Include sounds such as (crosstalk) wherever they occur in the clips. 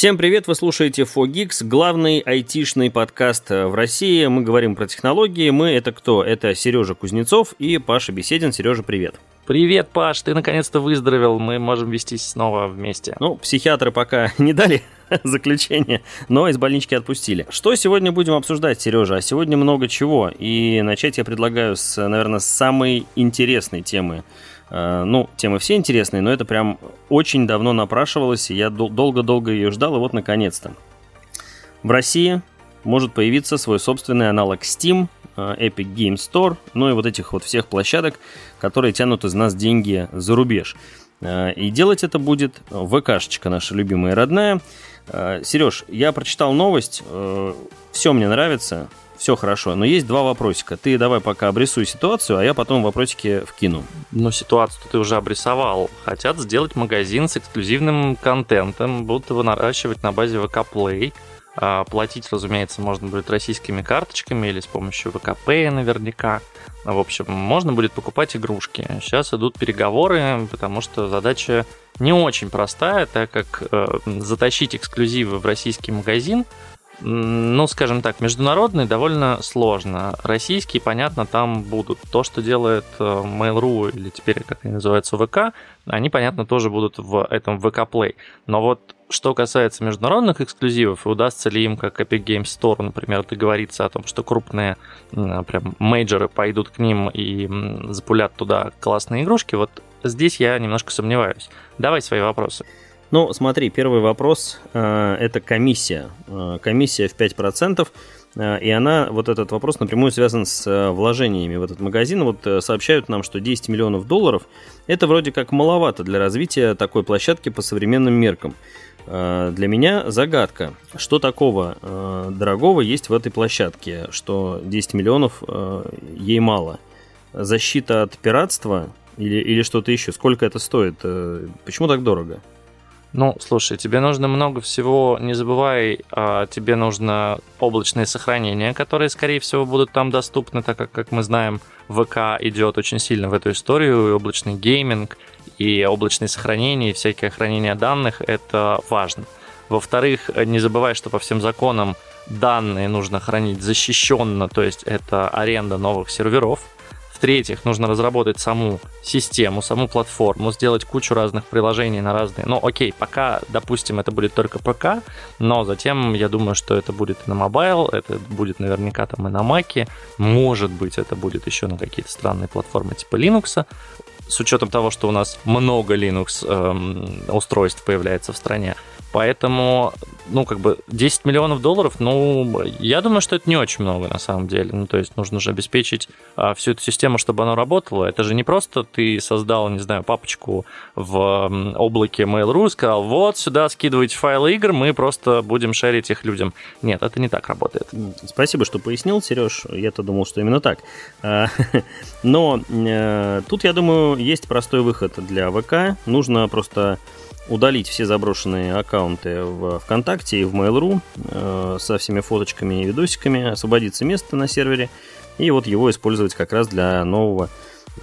Всем привет, вы слушаете Fogix, главный айтишный подкаст в России. Мы говорим про технологии. Мы это кто? Это Сережа Кузнецов и Паша Беседин. Сережа, привет. Привет, Паш, ты наконец-то выздоровел, мы можем вестись снова вместе. Ну, психиатры пока (laughs) не дали (laughs) заключение, но из больнички отпустили. Что сегодня будем обсуждать, Сережа? А сегодня много чего. И начать я предлагаю с, наверное, самой интересной темы Э, ну, темы все интересные, но это прям очень давно напрашивалось, и я долго-долго ее ждал, и вот наконец-то. В России может появиться свой собственный аналог Steam, э, Epic Game Store, ну и вот этих вот всех площадок, которые тянут из нас деньги за рубеж. Э, и делать это будет ВКшечка наша любимая и родная. Сереж, я прочитал новость, все мне нравится, все хорошо. Но есть два вопросика. Ты давай пока обрисуй ситуацию, а я потом вопросики вкину. Ну, ситуацию ты уже обрисовал. Хотят сделать магазин с эксклюзивным контентом, будут его наращивать на базе VK Play. А, платить, разумеется, можно будет российскими карточками или с помощью ВКП наверняка. В общем, можно будет покупать игрушки. Сейчас идут переговоры, потому что задача не очень простая, так как э, затащить эксклюзивы в российский магазин ну, скажем так, международный довольно сложно. Российские, понятно, там будут. То, что делает э, Mail.ru или теперь, как они называются, ВК, они, понятно, тоже будут в этом ВК Play. Но вот что касается международных эксклюзивов, удастся ли им, как Epic Games Store, например, договориться о том, что крупные прям мейджоры пойдут к ним и запулят туда классные игрушки, вот здесь я немножко сомневаюсь. Давай свои вопросы. Ну, смотри, первый вопрос э, это комиссия. Э, комиссия в 5%. Э, и она, вот этот вопрос напрямую связан с вложениями в этот магазин. Вот сообщают нам, что 10 миллионов долларов это вроде как маловато для развития такой площадки по современным меркам. Для меня загадка, что такого дорогого есть в этой площадке, что 10 миллионов ей мало. Защита от пиратства или, или что-то еще? Сколько это стоит? Почему так дорого? Ну, слушай, тебе нужно много всего, не забывай, а, тебе нужно облачное сохранение, которые, скорее всего, будут там доступны, так как, как мы знаем, ВК идет очень сильно в эту историю, и облачный гейминг, и облачное сохранение, и всякое хранение данных, это важно. Во-вторых, не забывай, что по всем законам данные нужно хранить защищенно, то есть это аренда новых серверов, в-третьих, нужно разработать саму систему, саму платформу, сделать кучу разных приложений на разные. Ну, окей, пока, допустим, это будет только ПК, но затем я думаю, что это будет и на mobile, это будет наверняка там и на Маке, может быть, это будет еще на какие-то странные платформы типа Linux с учетом того, что у нас много Linux эм, устройств появляется в стране. Поэтому, ну, как бы 10 миллионов долларов, ну, я думаю, что это не очень много на самом деле. Ну, то есть нужно же обеспечить а, всю эту систему, чтобы она работала. Это же не просто ты создал, не знаю, папочку в облаке Mail.ru сказал, вот сюда скидывайте файлы игр, мы просто будем шерить их людям. Нет, это не так работает. Спасибо, что пояснил, Сереж. Я-то думал, что именно так. А, (laughs) но э, тут, я думаю, есть простой выход для ВК. Нужно просто удалить все заброшенные аккаунты в ВКонтакте и в Mail.ru э, со всеми фоточками и видосиками, освободиться место на сервере и вот его использовать как раз для нового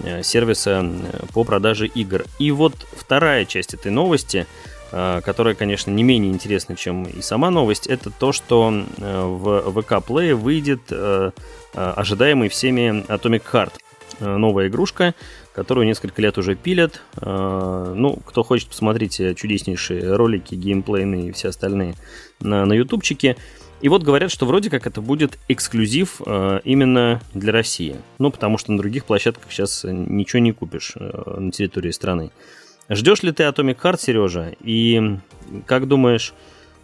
э, сервиса э, по продаже игр. И вот вторая часть этой новости, э, которая, конечно, не менее интересна, чем и сама новость, это то, что э, в ВК Play выйдет э, э, ожидаемый всеми Atomic Heart. Э, новая игрушка, которую несколько лет уже пилят. Э, ну, кто хочет, посмотрите чудеснейшие ролики, геймплейные и все остальные на, на ютубчике. И вот говорят, что вроде как это будет эксклюзив э, именно для России. Ну, потому что на других площадках сейчас ничего не купишь на территории страны. Ждешь ли ты Atomic Heart, Сережа? И как думаешь,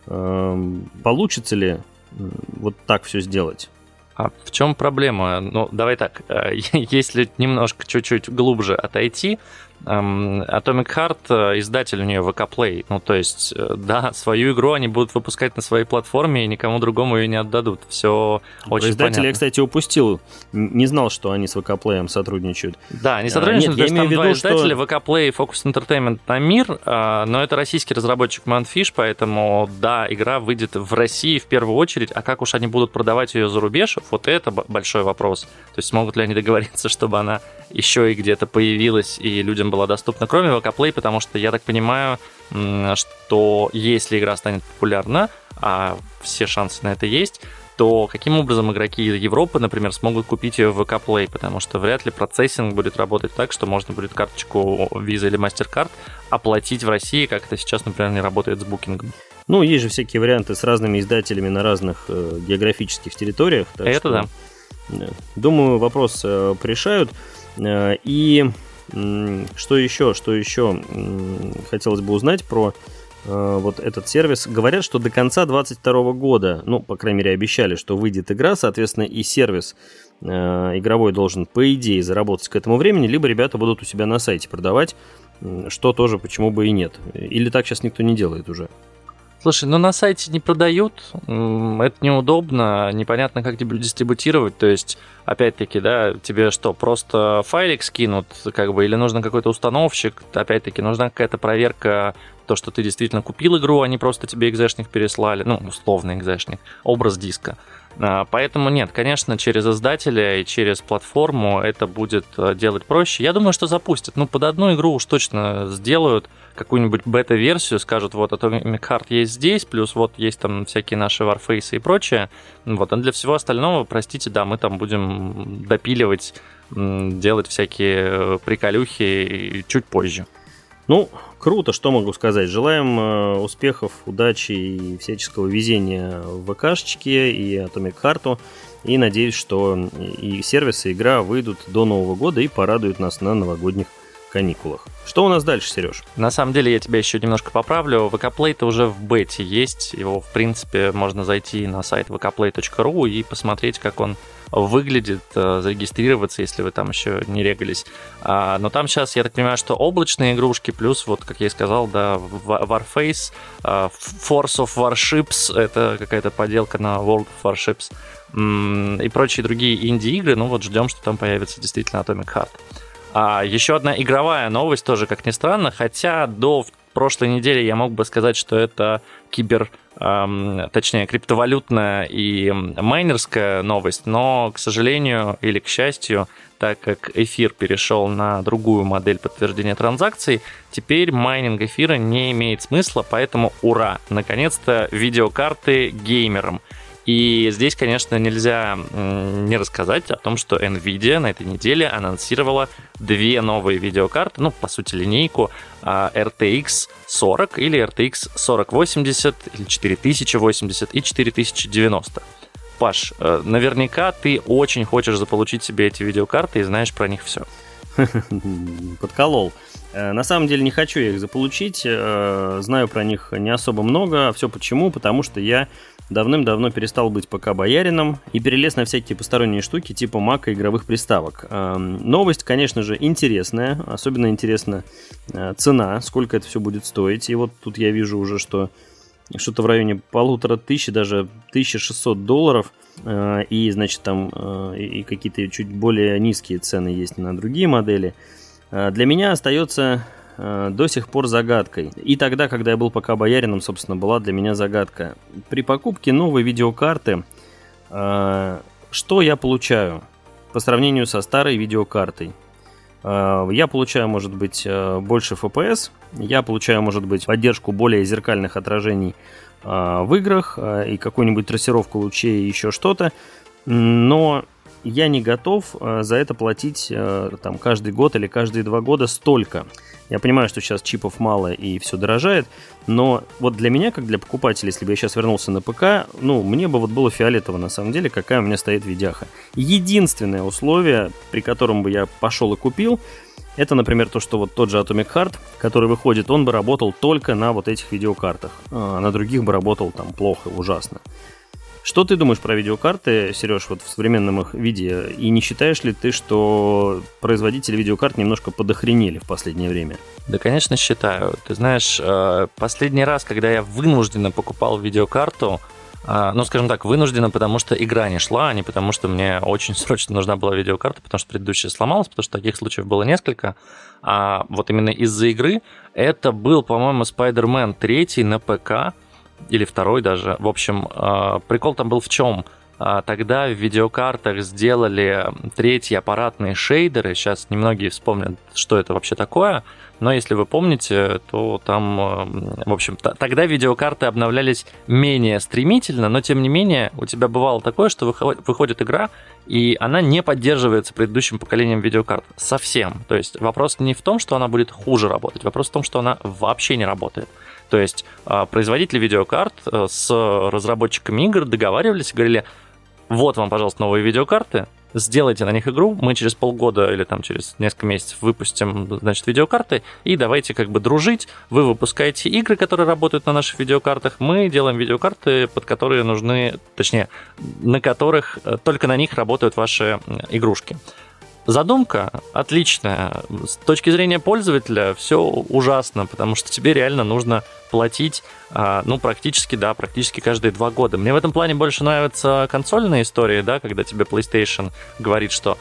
получится ли вот так все сделать? А в чем проблема? Ну, давай так, э, (laughs) если немножко чуть-чуть глубже отойти, Atomic Heart, э, издатель у нее VK Play. Ну, то есть, э, да, (laughs) свою игру они будут выпускать на своей платформе и никому другому ее не отдадут. Все очень Издателя понятно. я, кстати, упустил. Не знал, что они с VK Play сотрудничают. Да, они сотрудничают. А, нет, я имею в виду, что... издателя, VK Play и Focus Entertainment на мир, но это российский разработчик Manfish, поэтому, да, игра выйдет в России в первую очередь, а как уж они будут продавать ее за рубеж, вот это большой вопрос. То есть, смогут ли они договориться, (laughs) чтобы она еще и где-то появилась и людям людям была доступна, кроме Play, потому что я так понимаю, что если игра станет популярна, а все шансы на это есть, то каким образом игроки из Европы, например, смогут купить ее в VK Play, потому что вряд ли процессинг будет работать так, что можно будет карточку Visa или MasterCard оплатить в России, как это сейчас, например, не работает с букингом. Ну, есть же всякие варианты с разными издателями на разных э, географических территориях. это что, да. Думаю, вопрос э, порешают. Э, и э, что еще, что еще хотелось бы узнать про э, вот этот сервис. Говорят, что до конца 2022 года, ну, по крайней мере, обещали, что выйдет игра, соответственно, и сервис э, игровой должен, по идее, заработать к этому времени, либо ребята будут у себя на сайте продавать, что тоже почему бы и нет. Или так сейчас никто не делает уже. Слушай, ну на сайте не продают, это неудобно, непонятно, как дистрибутировать, то есть, опять-таки, да, тебе что, просто файлик скинут, как бы, или нужно какой-то установщик, опять-таки, нужна какая-то проверка, то, что ты действительно купил игру, а не просто тебе экзешник переслали, ну, условный экзешник, образ диска. А, поэтому нет, конечно, через издателя и через платформу это будет э, делать проще. Я думаю, что запустят. Ну, под одну игру уж точно сделают какую-нибудь бета-версию, скажут, вот Atomic Heart есть здесь, плюс вот есть там всякие наши Warface и прочее. Вот, а для всего остального, простите, да, мы там будем допиливать, делать всякие э, приколюхи чуть позже. Ну, круто, что могу сказать. Желаем э, успехов, удачи и всяческого везения в ВКшечке и Atomic Heart. И надеюсь, что и сервисы, и игра выйдут до Нового года и порадуют нас на новогодних каникулах. Что у нас дальше, Сереж? На самом деле, я тебя еще немножко поправлю. VKPlay-то уже в бете есть. Его, в принципе, можно зайти на сайт vkplay.ru и посмотреть, как он выглядит, э, зарегистрироваться, если вы там еще не регались. А, но там сейчас, я так понимаю, что облачные игрушки, плюс, вот, как я и сказал, да, Warface, э, Force of Warships, это какая-то поделка на World of Warships, и прочие другие инди-игры, ну вот ждем, что там появится действительно Atomic Heart. А еще одна игровая новость тоже, как ни странно, хотя до прошлой недели я мог бы сказать, что это кибер, точнее, криптовалютная и майнерская новость, но, к сожалению или к счастью, так как эфир перешел на другую модель подтверждения транзакций, теперь майнинг эфира не имеет смысла, поэтому ура! Наконец-то видеокарты геймерам. И здесь, конечно, нельзя не рассказать о том, что Nvidia на этой неделе анонсировала две новые видеокарты, ну, по сути, линейку а, RTX 40 или RTX 4080 или 4080 и 4090. Паш, э, наверняка ты очень хочешь заполучить себе эти видеокарты и знаешь про них все. (laughs) Подколол. Э, на самом деле не хочу я их заполучить, э, знаю про них не особо много. Все почему? Потому что я давным-давно перестал быть пока боярином и перелез на всякие посторонние штуки типа мака игровых приставок. Новость, конечно же, интересная. Особенно интересна э, цена, сколько это все будет стоить. И вот тут я вижу уже, что что-то в районе полутора тысяч, даже 1600 долларов. Э, и, значит, там э, и какие-то чуть более низкие цены есть на другие модели. Для меня остается Э, до сих пор загадкой. И тогда, когда я был пока боярином, собственно, была для меня загадка. При покупке новой видеокарты, э, что я получаю по сравнению со старой видеокартой? Э, я получаю, может быть, больше FPS, я получаю, может быть, поддержку более зеркальных отражений в играх и какую-нибудь трассировку лучей и еще что-то, но я не готов за это платить там каждый год или каждые два года столько. Я понимаю, что сейчас чипов мало и все дорожает, но вот для меня, как для покупателя, если бы я сейчас вернулся на ПК, ну, мне бы вот было фиолетово на самом деле, какая у меня стоит видяха. Единственное условие, при котором бы я пошел и купил, это, например, то, что вот тот же Atomic Heart, который выходит, он бы работал только на вот этих видеокартах, а на других бы работал там плохо, ужасно. Что ты думаешь про видеокарты, Сереж, вот в современном их виде? И не считаешь ли ты, что производители видеокарт немножко подохренели в последнее время? Да, конечно, считаю. Ты знаешь, э, последний раз, когда я вынужденно покупал видеокарту, э, ну, скажем так, вынужденно, потому что игра не шла, а не потому что мне очень (laughs) срочно нужна была видеокарта, потому что предыдущая сломалась, потому что таких случаев было несколько. А вот именно из-за игры это был, по-моему, Spider-Man 3 на ПК, или второй даже. В общем, а, прикол там был в чем? а, тогда в видеокартах сделали третьи аппаратные шейдеры. Сейчас немногие вспомнят, что это вообще такое. Но если вы помните, то там, э, в общем, тогда видеокарты обновлялись менее стремительно, но тем не менее у тебя бывало такое, что выходит игра, и она не поддерживается предыдущим поколением видеокарт совсем. То есть вопрос не в том, что она будет хуже работать, вопрос в том, что она вообще не работает. То есть а, производители видеокарт э, с разработчиками игр договаривались и говорили, вот вам, пожалуйста, новые видеокарты, сделайте на них игру, мы через полгода или там через несколько месяцев выпустим, значит, видеокарты, и давайте как бы дружить. Вы выпускаете игры, которые работают на наших видеокартах, мы делаем видеокарты, под которые нужны, точнее, на которых э, только на них работают ваши игрушки. Задумка отличная. С точки зрения пользователя все ужасно, потому что тебе реально нужно платить, а, ну, практически, да, практически каждые два года. Мне в этом плане больше нравятся консольные истории, да, когда тебе PlayStation говорит, что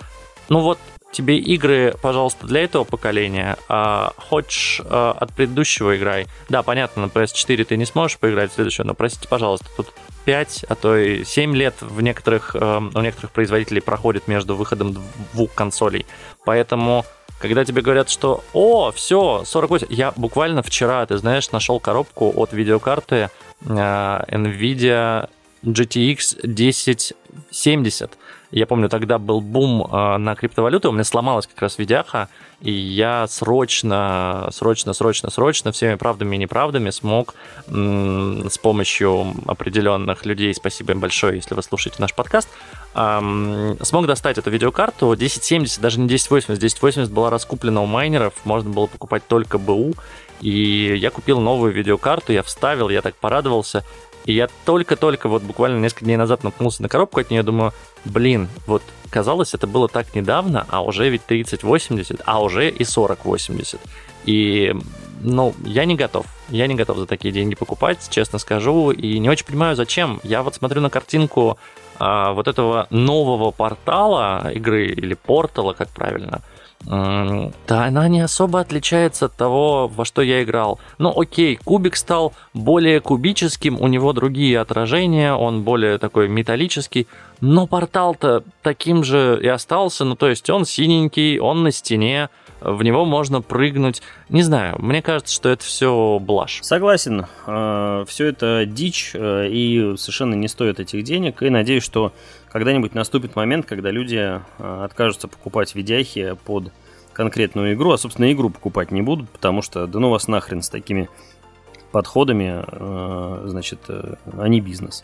ну вот тебе игры, пожалуйста, для этого поколения, а хочешь а, от предыдущего играй. Да, понятно, на PS4 ты не сможешь поиграть в следующего, но простите, пожалуйста, тут 5, а то и 7 лет в некоторых, э, у некоторых производителей проходит между выходом двух консолей. Поэтому, когда тебе говорят, что «О, все, 48...» Я буквально вчера, ты знаешь, нашел коробку от видеокарты э, NVIDIA GTX 1070 я помню, тогда был бум э, на криптовалюты, у меня сломалась как раз видяха, и я срочно, срочно, срочно, срочно всеми правдами и неправдами смог с помощью определенных людей, спасибо им большое, если вы слушаете наш подкаст, смог достать эту видеокарту. 1070, даже не 1080, 1080 была раскуплена у майнеров, можно было покупать только БУ, и я купил новую видеокарту, я вставил, я так порадовался, и я только-только вот буквально несколько дней назад наткнулся на коробку от нее, думаю, блин, вот казалось, это было так недавно, а уже ведь 3080, а уже и 4080. И, ну, я не готов. Я не готов за такие деньги покупать, честно скажу, и не очень понимаю, зачем. Я вот смотрю на картинку а, вот этого нового портала игры, или портала, как правильно – да, она не особо отличается от того, во что я играл. Ну, окей, кубик стал более кубическим, у него другие отражения, он более такой металлический, но портал-то таким же и остался, ну, то есть он синенький, он на стене, в него можно прыгнуть. Не знаю, мне кажется, что это все блажь. Согласен, э, все это дичь э, и совершенно не стоит этих денег, и надеюсь, что когда-нибудь наступит момент, когда люди э, откажутся покупать видяхи под конкретную игру, а, собственно, игру покупать не будут, потому что, да ну вас нахрен с такими подходами, значит, они бизнес.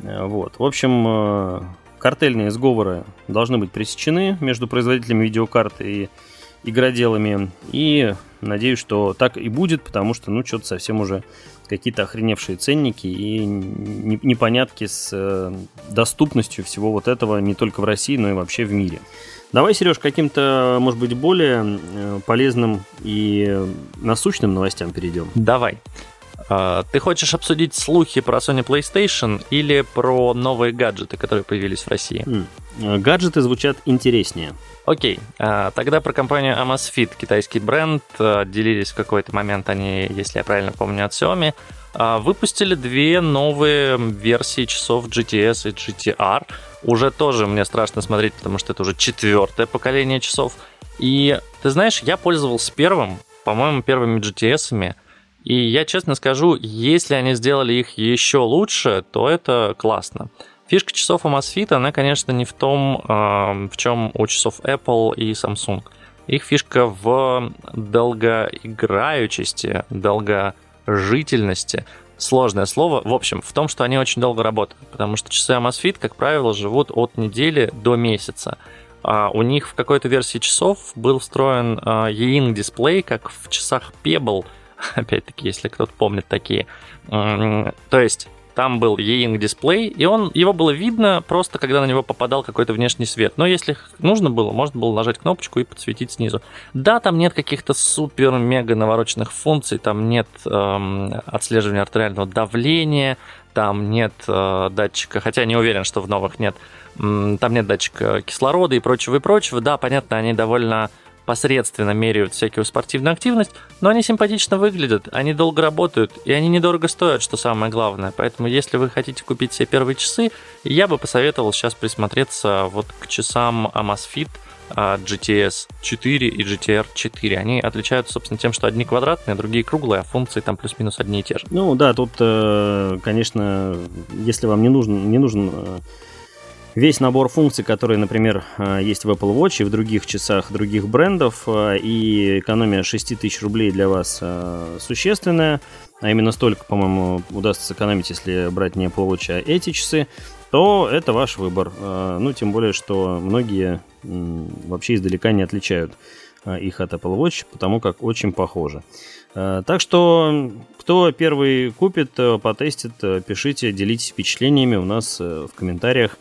Вот. В общем, картельные сговоры должны быть пресечены между производителями видеокарт и игроделами. И надеюсь, что так и будет, потому что, ну, что-то совсем уже какие-то охреневшие ценники и непонятки с э, доступностью всего вот этого не только в России, но и вообще в мире. Давай, Сереж, каким-то, может быть, более э, полезным и насущным новостям перейдем. Давай. А, ты хочешь обсудить слухи про Sony PlayStation или про новые гаджеты, которые появились в России? Гаджеты звучат интереснее. Окей, а, тогда про компанию Amazfit, китайский бренд, а, делились в какой-то момент они, если я правильно помню, от Xiaomi, выпустили две новые версии часов GTS и GTR. Уже тоже мне страшно смотреть, потому что это уже четвертое поколение часов. И ты знаешь, я пользовался первым, по-моему, первыми GTS-ами, и я честно скажу, если они сделали их еще лучше, то это классно. Фишка часов Amazfit, она, конечно, не в том, в чем у часов Apple и Samsung. Их фишка в долгоиграючести, долгожительности. Сложное слово. В общем, в том, что они очень долго работают. Потому что часы Amazfit, как правило, живут от недели до месяца. А у них в какой-то версии часов был встроен e-ink дисплей, как в часах Pebble – (laughs) опять-таки, если кто-то помнит такие. То есть там был e-ink дисплей, и он, его было видно просто, когда на него попадал какой-то внешний свет. Но если нужно было, можно было нажать кнопочку и подсветить снизу. Да, там нет каких-то супер-мега навороченных функций, там нет эм, отслеживания артериального давления, там нет э, датчика, хотя не уверен, что в новых нет, там нет датчика кислорода и прочего и прочего. Да, понятно, они довольно посредственно меряют всякую спортивную активность, но они симпатично выглядят, они долго работают, и они недорого стоят, что самое главное. Поэтому, если вы хотите купить себе первые часы, я бы посоветовал сейчас присмотреться вот к часам Amazfit – GTS 4 и GTR 4. Они отличаются, собственно, тем, что одни квадратные, а другие круглые, а функции там плюс-минус одни и те же. Ну да, тут, э, конечно, если вам не нужен, не нужен э, весь набор функций, которые, например, э, есть в Apple Watch и в других часах других брендов, и экономия 6 тысяч рублей для вас существенная, а именно столько, по-моему, удастся сэкономить, если брать не Apple Watch, а эти часы, то это ваш выбор. Ну, тем более, что многие вообще издалека не отличают их от Apple Watch, потому как очень похожи. Так что, кто первый купит, э, потестит, э, пишите, делитесь впечатлениями у нас э, в комментариях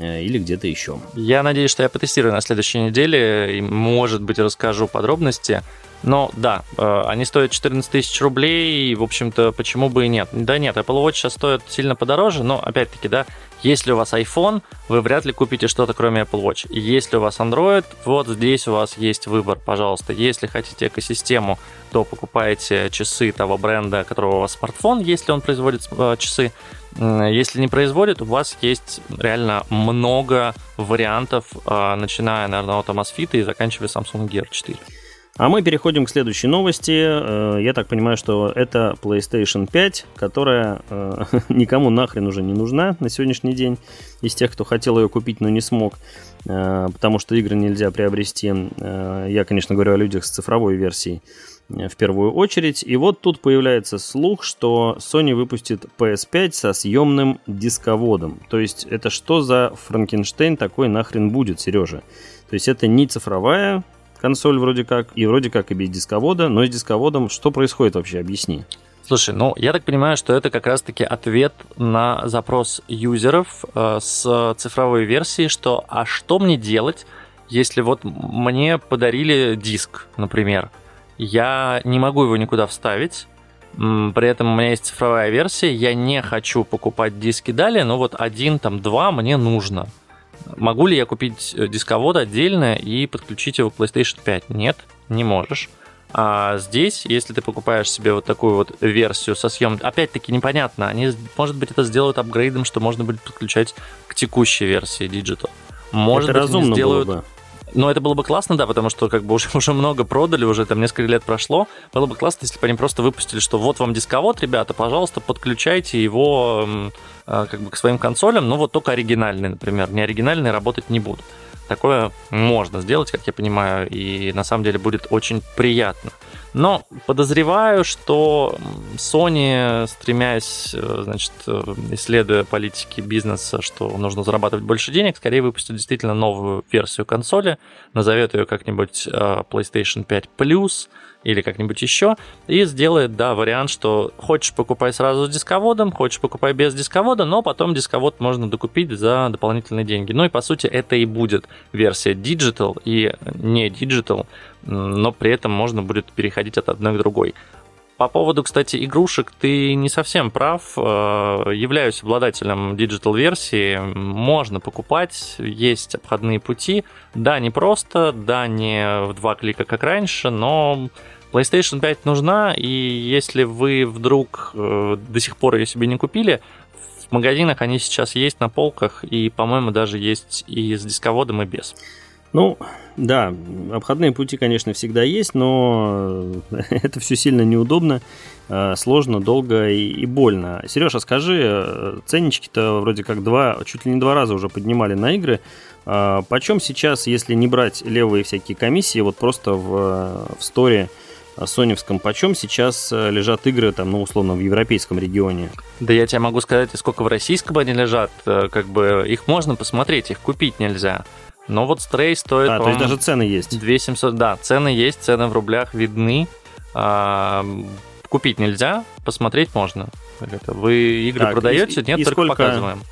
или где-то еще. Я надеюсь, что я потестирую на следующей неделе и, может быть, расскажу подробности. Но да, они стоят 14 тысяч рублей, и, в общем-то, почему бы и нет. Да нет, Apple Watch сейчас стоит сильно подороже, но, опять-таки, да, если у вас iPhone, вы вряд ли купите что-то кроме Apple Watch. Если у вас Android, вот здесь у вас есть выбор, пожалуйста. Если хотите экосистему, то покупаете часы того бренда, которого у вас смартфон, если он производит э, часы. Если не производит, у вас есть реально много вариантов, э, начиная, наверное, от Amazfit и заканчивая Samsung Gear 4. А мы переходим к следующей новости. Э, я так понимаю, что это PlayStation 5, которая э, (laughs) никому нахрен уже не нужна на сегодняшний день из тех, кто хотел ее купить, но не смог, э, потому что игры нельзя приобрести. Я, конечно, говорю о людях с цифровой версией в первую очередь. И вот тут появляется слух, что Sony выпустит PS5 со съемным дисководом. То есть это что за Франкенштейн такой нахрен будет, Сережа? То есть это не цифровая консоль вроде как, и вроде как и без дисковода, но с дисководом что происходит вообще, объясни. Слушай, ну я так понимаю, что это как раз-таки ответ на запрос юзеров э, с цифровой версии, что а что мне делать, если вот мне подарили диск, например, я не могу его никуда вставить, при этом у меня есть цифровая версия, я не хочу покупать диски далее, но вот один, там, два мне нужно. Могу ли я купить э, дисковод отдельно и подключить его к PlayStation 5? Нет, не можешь. А здесь, если ты покупаешь себе вот такую вот версию со съемом, опять-таки непонятно, они, может быть, это сделают апгрейдом, что можно будет подключать к текущей версии Digital. Может это быть, разумно сделают... было бы. Но это было бы классно, да, потому что как бы уже, (laughs) уже много продали, уже там несколько лет прошло. Было бы классно, если бы они просто выпустили, что вот вам дисковод, ребята, пожалуйста, подключайте его э, как бы к своим консолям, но вот только оригинальные, например. Не оригинальные работать не будут. Такое можно сделать, как я понимаю, и на самом деле будет очень приятно. Но подозреваю, что Sony, стремясь, э, значит, э, исследуя политики бизнеса, что нужно зарабатывать больше денег, скорее выпустит действительно новую версию консоли, назовет ее как-нибудь э, PlayStation 5 Plus или как-нибудь еще, и сделает, да, вариант, что хочешь покупай сразу с дисководом, хочешь покупай без дисковода, но потом дисковод можно докупить за дополнительные деньги. Ну и по сути это и будет версия Digital и не Digital, но при этом можно будет переходить от одной к другой. По поводу, кстати, игрушек, ты не совсем прав. Э, являюсь обладателем digital-версии. Можно покупать, есть обходные пути. Да, не просто, да, не в два клика, как раньше, но PlayStation 5 нужна, и если вы вдруг э, до сих пор ее себе не купили, в магазинах они сейчас есть на полках, и, по-моему, даже есть и с дисководом, и без. Ну, да, обходные пути, конечно, всегда есть, но (laughs) это все сильно неудобно, э, сложно, долго и, больно. Сережа, скажи, э, ценнички-то вроде как два, чуть ли не два раза уже поднимали на игры. А почем сейчас, если не брать левые всякие комиссии, вот просто в, в сторе соневском, почем сейчас э, лежат игры, там, ну, условно, в европейском регионе? Да я тебе могу сказать, сколько в российском они лежат. Как бы их можно посмотреть, их купить нельзя. Но вот Stray стоит... А, то есть даже цены есть? 2700, да, цены есть, цены в рублях видны. А, купить нельзя, посмотреть можно. Вы игры так, продаете? И, Нет, и только сколько... показываем.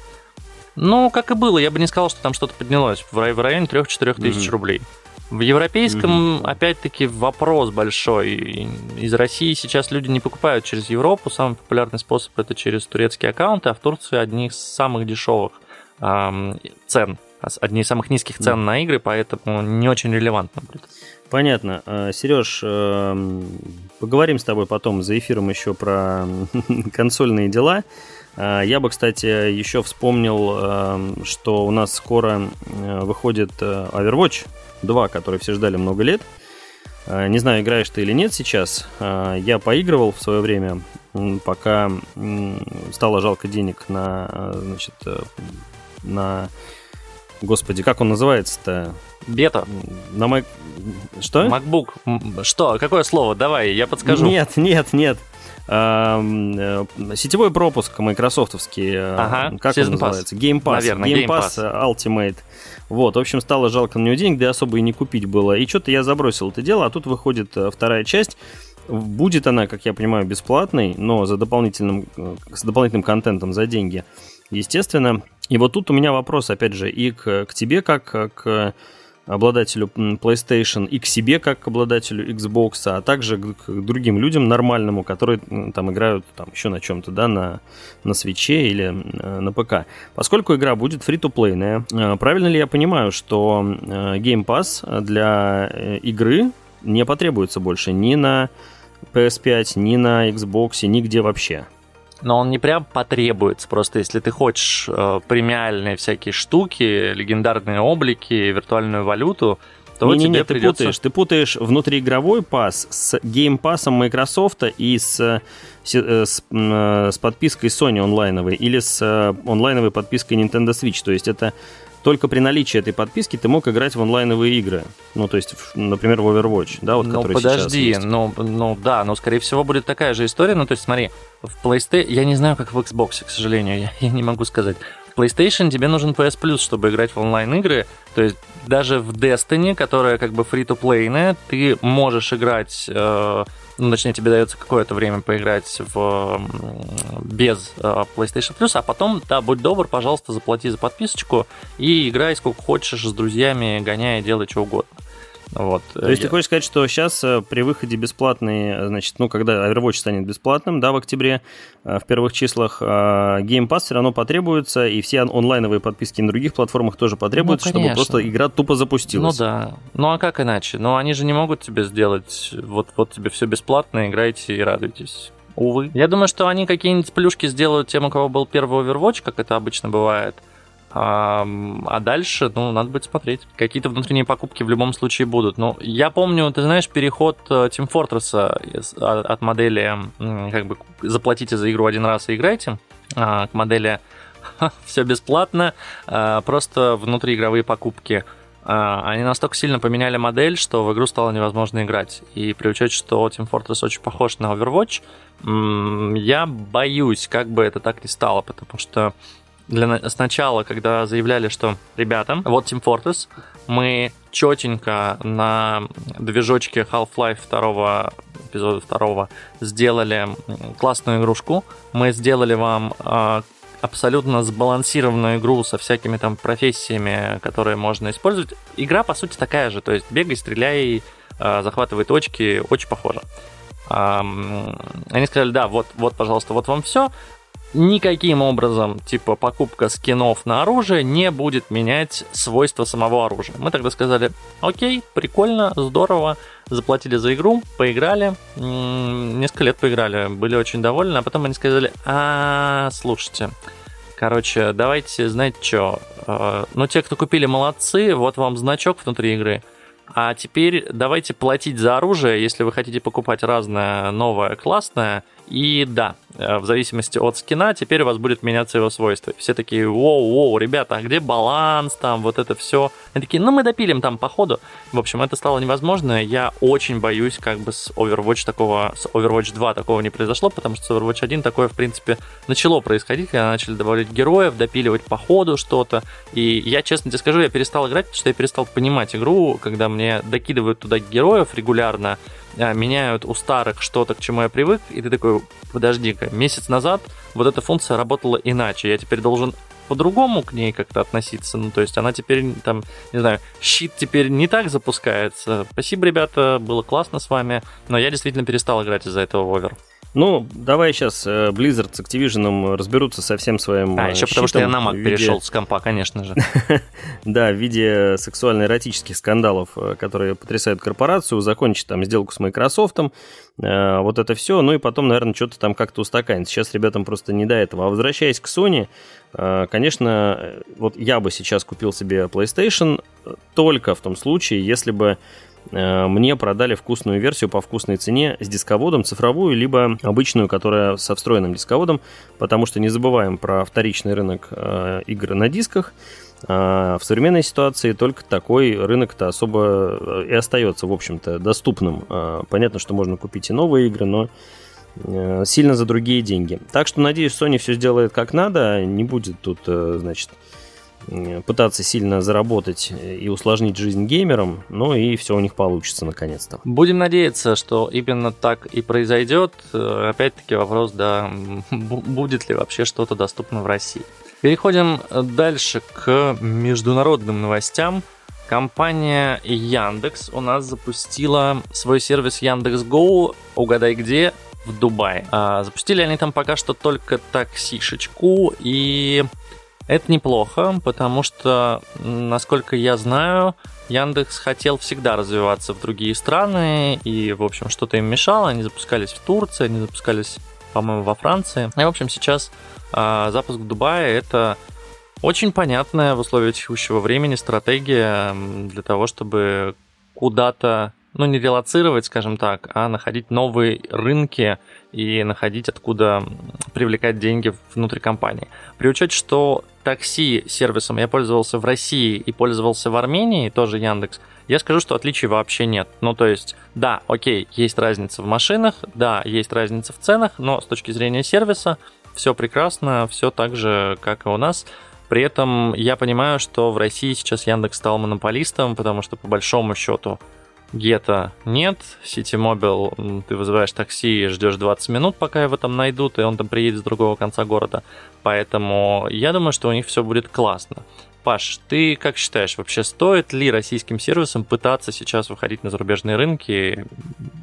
Ну, как и было, я бы не сказал, что там что-то поднялось. В районе 3-4 тысяч mm-hmm. рублей. В европейском, mm-hmm. опять-таки, вопрос большой. Из России сейчас люди не покупают через Европу. Самый популярный способ это через турецкие аккаунты, а в Турции одни из самых дешевых эм, цен одни из самых низких цен на игры, поэтому не очень релевантно будет. Понятно. А, Сереж, эм, поговорим с тобой потом за эфиром еще про (laughs) консольные дела. А, я бы, кстати, еще вспомнил, эм, что у нас скоро э, выходит э, Overwatch 2, который все ждали много лет. А, не знаю, играешь ты или нет сейчас. Я поигрывал в свое время, пока стало жалко денег на, э, значит, на Господи, как он называется-то? Бета. На Mac... Что? MacBook. Что? Какое слово? Давай, я подскажу. Нет, нет, нет. Э, сетевой пропуск майкрософтовский. Э, ага, как Season он называется? Game Pass. Наверное, Game, Game Pass, Pass Ultimate. Вот, в общем, стало жалко на него денег, да особо и не купить было. И что-то я забросил это дело, а тут выходит э, вторая часть. Будет она, как я понимаю, бесплатной, но за дополнительным, с дополнительным контентом за деньги. Естественно, и вот тут у меня вопрос, опять же, и к, к тебе, как к обладателю PlayStation, и к себе, как к обладателю Xbox, а также к, к другим людям нормальному, которые там играют там еще на чем-то, да, на, на свече или э, на ПК. Поскольку игра будет фри-то-плейная, э, правильно ли я понимаю, что э, Game Pass для игры не потребуется больше ни на PS5, ни на Xbox, нигде вообще? Но он не прям потребуется. Просто если ты хочешь э, премиальные всякие штуки, легендарные облики, виртуальную валюту, то не, тебе не, не, придется... ты путаешь, ты путаешь внутриигровой пас с геймпасом Microsoft и с, э, с, э, с, э, с подпиской Sony онлайновой или с онлайновой подпиской Nintendo Switch. То есть это только при наличии этой подписки ты мог играть в онлайновые игры. Ну, то есть, например, в Overwatch, да, вот ну, который подожди, сейчас есть. ну, ну, да, но, скорее всего, будет такая же история. Ну, то есть, смотри, в PlayStation... Я не знаю, как в Xbox, к сожалению, я, (laughs) я не могу сказать. В PlayStation тебе нужен PS Plus, чтобы играть в онлайн-игры. То есть, даже в Destiny, которая как бы free-to-play, ты можешь играть... Э, ну, точнее, тебе дается какое-то время поиграть в, без э, PlayStation Plus, а потом, да, будь добр, пожалуйста, заплати за подписочку и играй сколько хочешь с друзьями, гоняя, делай что угодно. Вот. То есть я... ты хочешь сказать, что сейчас э, при выходе бесплатный, э, значит, ну, когда Overwatch станет бесплатным, да, в октябре, в первых числах, Game Pass все равно потребуется, и все онлайновые подписки на других платформах тоже потребуются, ну, чтобы просто игра тупо запустилась. Ну да. Ну а как иначе? Ну они же не могут тебе сделать, вот, вот тебе все бесплатно, играйте и радуйтесь. Увы. Я думаю, что они какие-нибудь плюшки сделают тем, у кого был первый Overwatch, как это обычно бывает. А, а дальше, ну, надо будет смотреть. Какие-то внутренние покупки в любом случае будут. Ну, я помню, ты знаешь, переход э, Team Fortress а, от модели, как бы, заплатите за игру один раз и играйте, а, к модели (laughs) все бесплатно, просто внутриигровые покупки. Они настолько сильно поменяли модель, что в игру стало невозможно играть. И при учете, что Team Fortress очень похож на Overwatch, я боюсь, как бы это так ни стало, потому что для сначала, когда заявляли, что ребята, вот Team Fortress, мы четенько на движочке Half-Life 2 эпизода 2 сделали классную игрушку. Мы сделали вам э, абсолютно сбалансированную игру со всякими там профессиями, которые можно использовать. Игра, по сути, такая же. То есть бегай, стреляй, э, захватывай точки, очень похоже. Они сказали, да, вот, вот, пожалуйста, вот вам все никаким образом, типа, покупка скинов на оружие не будет менять свойства самого оружия. Мы тогда сказали, окей, прикольно, здорово, заплатили за игру, поиграли, несколько лет поиграли, были очень довольны, а потом они сказали, а, слушайте, короче, давайте, знаете что, э, ну, те, кто купили, молодцы, вот вам значок внутри игры, а теперь давайте платить за оружие, если вы хотите покупать разное, новое, классное, и да, в зависимости от скина, теперь у вас будет меняться его свойства. Все такие, воу-воу, ребята, а где баланс там, вот это все? Они такие, ну мы допилим там по ходу. В общем, это стало невозможно. Я очень боюсь, как бы с Overwatch такого, с Overwatch 2 такого не произошло, потому что с Overwatch 1 такое, в принципе, начало происходить, когда начали добавлять героев, допиливать по ходу что-то. И я, честно тебе скажу, я перестал играть, потому что я перестал понимать игру, когда мне докидывают туда героев регулярно, а, меняют у старых что-то, к чему я привык, и ты такой, подожди-ка, месяц назад вот эта функция работала иначе, я теперь должен по-другому к ней как-то относиться. Ну, то есть она теперь, там, не знаю, щит теперь не так запускается. Спасибо, ребята, было классно с вами, но я действительно перестал играть из-за этого в овер. Ну, давай сейчас э, Blizzard с Activision разберутся со всем своим А, еще потому что я на Mac виде... перешел с компа, конечно же. (laughs) да, в виде сексуально-эротических скандалов, э, которые потрясают корпорацию, закончить там сделку с Microsoft, э, вот это все, ну и потом, наверное, что-то там как-то устаканится. Сейчас ребятам просто не до этого. А возвращаясь к Sony, конечно, вот я бы сейчас купил себе PlayStation только в том случае, если бы Э, мне продали вкусную версию по вкусной цене с дисководом, цифровую, либо обычную, которая со встроенным дисководом, потому что не забываем про вторичный рынок э, игр на дисках. А в современной ситуации только такой рынок-то особо э, и остается, в общем-то, доступным. Понятно, что можно купить и новые игры, но сильно за другие деньги. Так что, надеюсь, Sony все сделает как надо, не будет тут, значит, пытаться сильно заработать и усложнить жизнь геймерам, но и все у них получится наконец-то. Будем надеяться, что именно так и произойдет. Опять-таки вопрос, да, будет ли вообще что-то доступно в России. Переходим дальше к международным новостям. Компания Яндекс у нас запустила свой сервис Яндекс Go. Угадай где? В Дубае. А, запустили они там пока что только таксишечку и это неплохо, потому что, насколько я знаю, Яндекс хотел всегда развиваться в другие страны, и, в общем, что-то им мешало. Они запускались в Турции, они запускались, по-моему, во Франции. И, в общем, сейчас э, запуск в Дубае — это очень понятная в условиях текущего времени стратегия для того, чтобы куда-то ну, не релацировать, скажем так, а находить новые рынки и находить, откуда привлекать деньги внутри компании. При учете, что такси сервисом я пользовался в России и пользовался в Армении, тоже Яндекс, я скажу, что отличий вообще нет. Ну, то есть, да, окей, есть разница в машинах, да, есть разница в ценах, но с точки зрения сервиса все прекрасно, все так же, как и у нас. При этом я понимаю, что в России сейчас Яндекс стал монополистом, потому что по большому счету Гета нет, Ситимобил, ты вызываешь такси и ждешь 20 минут, пока его там найдут, и он там приедет с другого конца города. Поэтому я думаю, что у них все будет классно. Паш, ты как считаешь, вообще стоит ли российским сервисам пытаться сейчас выходить на зарубежные рынки?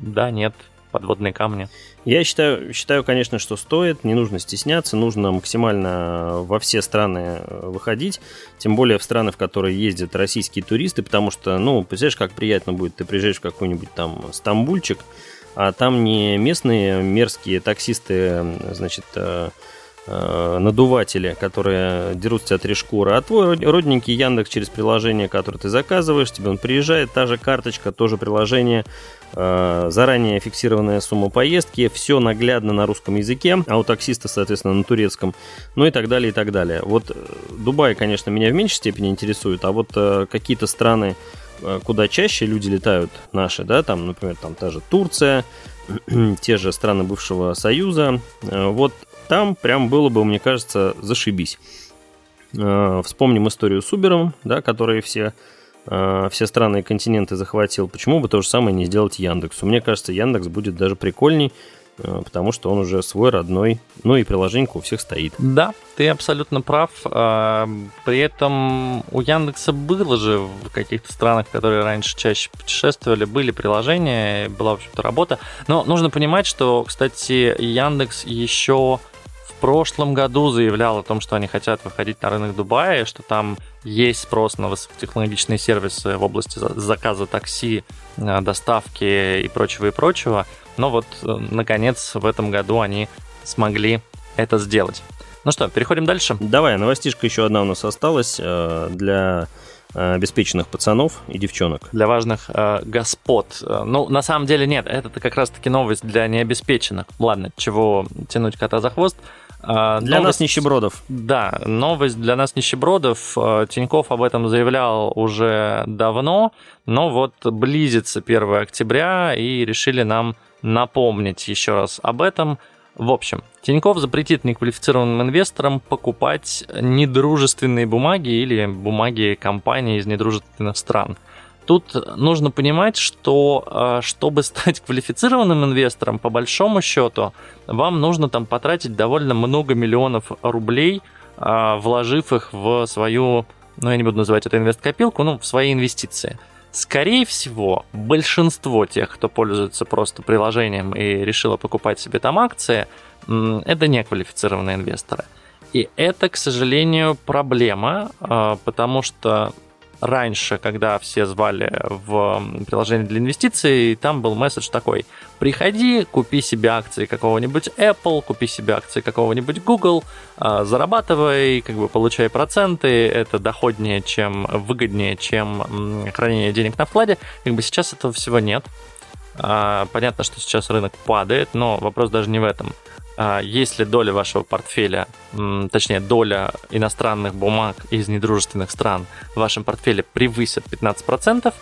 Да, нет, подводные камни? Я считаю, считаю, конечно, что стоит, не нужно стесняться, нужно максимально во все страны э, выходить, тем более в страны, в которые ездят российские туристы, потому что, ну, представляешь, как приятно будет, ты приезжаешь в какой-нибудь там Стамбульчик, а там не местные мерзкие таксисты, значит, э, надуватели, которые дерут тебя три шкуры, а твой родненький Яндекс через приложение, которое ты заказываешь, тебе он приезжает, та же карточка, тоже приложение, Э, заранее фиксированная сумма поездки, все наглядно на русском языке, а у таксиста, соответственно, на турецком, ну и так далее, и так далее. Вот э, Дубай, конечно, меня в меньшей степени интересует, а вот э, какие-то страны, куда чаще люди летают наши, да, там, например, там та же Турция, (clears throat) те же страны бывшего Союза, вот там прям было бы, мне кажется, зашибись. Вспомним историю с Uber, да, которые все Э, все страны и континенты захватил, почему бы то же самое не сделать Яндексу? Мне кажется, Яндекс будет даже прикольней, э, потому что он уже свой родной, ну и приложение у всех стоит. Да, ты абсолютно прав. При этом у Яндекса было же в каких-то странах, которые раньше чаще путешествовали, были приложения, была, в общем-то, работа. Но нужно понимать, что, кстати, Яндекс еще прошлом году заявлял о том, что они хотят выходить на рынок Дубая, что там есть спрос на высокотехнологичные сервисы в области заказа такси, э, доставки и прочего и прочего. Но вот, э, наконец, в этом году они смогли это сделать. Ну что, переходим дальше? Давай, новостишка еще одна у нас осталась э, для обеспеченных пацанов и девчонок. Для важных э, господ. Ну, на самом деле нет, это как раз-таки новость для необеспеченных. Ладно, чего тянуть кота за хвост. А, для новость, нас нищебродов. Да, новость для нас нищебродов. А, Тиньков об этом заявлял уже давно, но вот близится 1 октября и решили нам напомнить еще раз об этом. В общем, Тиньков запретит неквалифицированным инвесторам покупать недружественные бумаги или бумаги компаний из недружественных стран – Тут нужно понимать, что а, чтобы стать квалифицированным инвестором, по большому счету, вам нужно там потратить довольно много миллионов рублей, а, вложив их в свою, ну я не буду называть это инвест-копилку, ну в свои инвестиции. Скорее всего, большинство тех, кто пользуется просто приложением и решило покупать себе там акции, это неквалифицированные инвесторы. И это, к сожалению, проблема, а, потому что раньше, когда все звали в приложение для инвестиций, там был месседж такой. Приходи, купи себе акции какого-нибудь Apple, купи себе акции какого-нибудь Google, а, зарабатывай, как бы получай проценты, это доходнее, чем выгоднее, чем хранение денег на вкладе. Как бы сейчас этого всего нет. А, понятно, что сейчас рынок падает, но вопрос даже не в этом. А, если доля вашего портфеля, точнее доля иностранных бумаг из недружественных стран в вашем портфеле превысит 15%,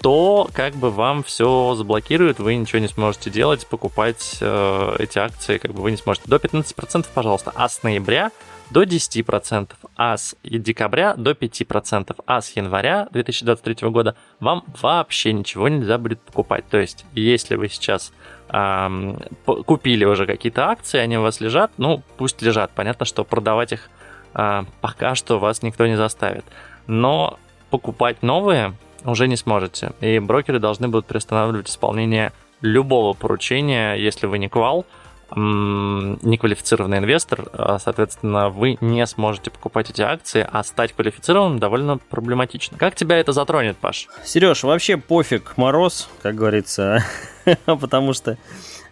то как бы вам все заблокируют, вы ничего не сможете делать, покупать э, эти акции, как бы вы не сможете. До 15%, пожалуйста. А с ноября до 10%, а с декабря до 5%, а с января 2023 года вам вообще ничего нельзя будет покупать. То есть, если вы сейчас эм, купили уже какие-то акции, они у вас лежат, ну, пусть лежат. Понятно, что продавать их э, пока что вас никто не заставит. Но покупать новые уже не сможете. И брокеры должны будут приостанавливать исполнение любого поручения, если вы не квал, неквалифицированный инвестор, а, соответственно, вы не сможете покупать эти акции, а стать квалифицированным довольно проблематично. Как тебя это затронет, Паш? Сереж, вообще пофиг мороз, как говорится, (laughs) потому что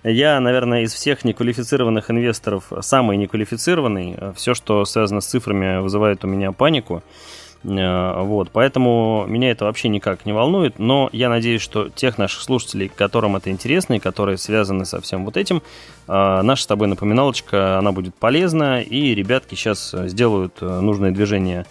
я, наверное, из всех неквалифицированных инвесторов самый неквалифицированный. Все, что связано с цифрами, вызывает у меня панику. Э, вот, поэтому меня это вообще никак не волнует, но я надеюсь, что тех наших слушателей, которым это интересно и которые связаны со всем вот этим, э, наша с тобой напоминалочка, она будет полезна, и ребятки сейчас сделают э, нужные движения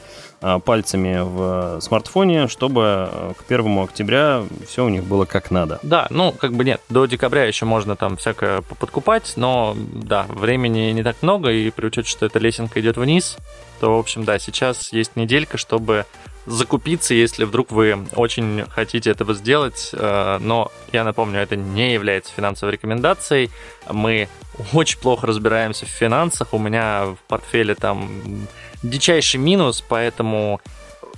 пальцами в смартфоне, чтобы к первому октября все у них было как надо. Да, ну, как бы нет, до декабря еще можно там всякое подкупать, но да, времени не так много, и при учете, что эта лесенка идет вниз, то, в общем, да, сейчас есть неделька, чтобы закупиться, если вдруг вы очень хотите этого сделать. Э, но я напомню, это не является финансовой рекомендацией. Мы очень плохо разбираемся в финансах. У меня в портфеле там дичайший минус, поэтому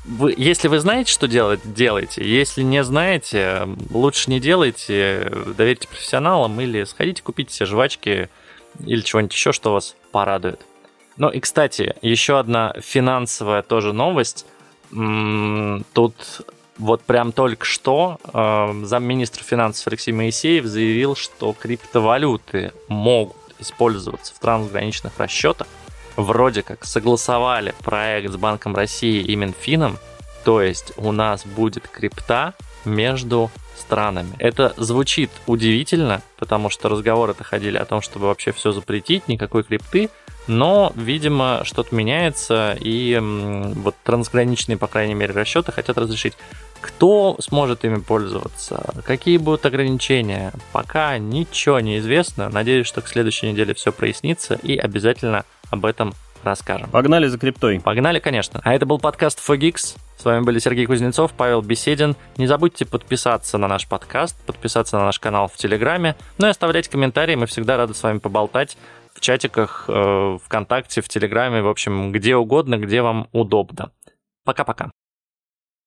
вы, если вы знаете, что делать, делайте. Если не знаете, лучше не делайте. Доверьте профессионалам или сходите купите себе жвачки или чего-нибудь еще, что вас порадует. Ну и, кстати, еще одна финансовая тоже новость. Тут вот прям только что э, замминистра финансов Алексей Моисеев заявил, что криптовалюты могут использоваться в трансграничных расчетах. Вроде как согласовали проект с Банком России и Минфином, то есть у нас будет крипта между странами. Это звучит удивительно, потому что разговоры-то ходили о том, чтобы вообще все запретить, никакой крипты, но, видимо, что-то меняется, и вот трансграничные, по крайней мере, расчеты хотят разрешить. Кто сможет ими пользоваться? Какие будут ограничения? Пока ничего не известно. Надеюсь, что к следующей неделе все прояснится, и обязательно об этом расскажем. Погнали за криптой. Погнали, конечно. А это был подкаст Fogix. С вами были Сергей Кузнецов, Павел Беседин. Не забудьте подписаться на наш подкаст, подписаться на наш канал в Телеграме, ну и оставлять комментарии. Мы всегда рады с вами поболтать в чатиках, э, ВКонтакте, в Телеграме, в общем, где угодно, где вам удобно. Пока-пока.